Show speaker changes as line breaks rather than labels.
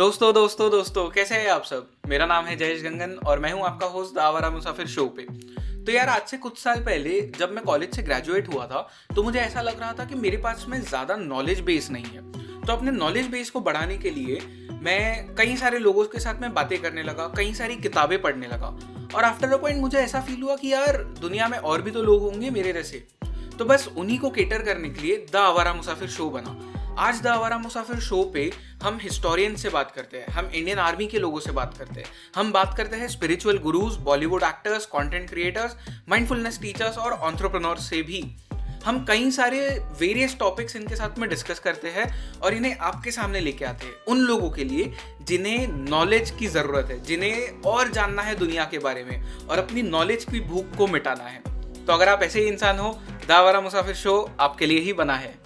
दोस्तों दोस्तों दोस्तों, कैसे हैं आप सब? मेरा नाम है जयेश गंगन और मैं हूँ आपका होस्ट दावरा मुसाफिर शो पे। तो यार, आज से कुछ साल पहले जब मैं कॉलेज से ग्रेजुएट हुआ था तो मुझे ऐसा लग रहा था कि मेरे पास में ज़्यादा नॉलेज बेस नहीं है। तो अपने नॉलेज बेस को बढ़ाने के लिए मैं कई सारे लोगों के साथ में बातें करने लगा, कई सारी किताबें पढ़ने लगा। और आफ्टर अ पॉइंट मुझे ऐसा फील हुआ कि यार, दुनिया में और भी तो लोग होंगे मेरे जैसे। तो बस उन्हीं को केटर करने के लिए द आवारा मुसाफिर शो बना। आज द आवारा मुसाफिर शो पे हम हिस्टोरियन से बात करते हैं, हम इंडियन आर्मी के लोगों से बात करते हैं। हम बात करते हैं spiritual gurus Bollywood actors content creators mindfulness teachers और ऑन्ट्रप्रनोर से भी। हम कई सारे वेरियस टॉपिक्स इनके साथ में डिस्कस करते हैं और इन्हें आपके सामने लेके आते हैं। उन लोगों के लिए जिन्हें नॉलेज की ज़रूरत है, जिन्हें और जानना है दुनिया के बारे में और अपनी नॉलेज की भूख को मिटाना है। तो अगर आप ऐसे ही इंसान हो दावरा मुसाफिर शो आपके लिए ही बना है।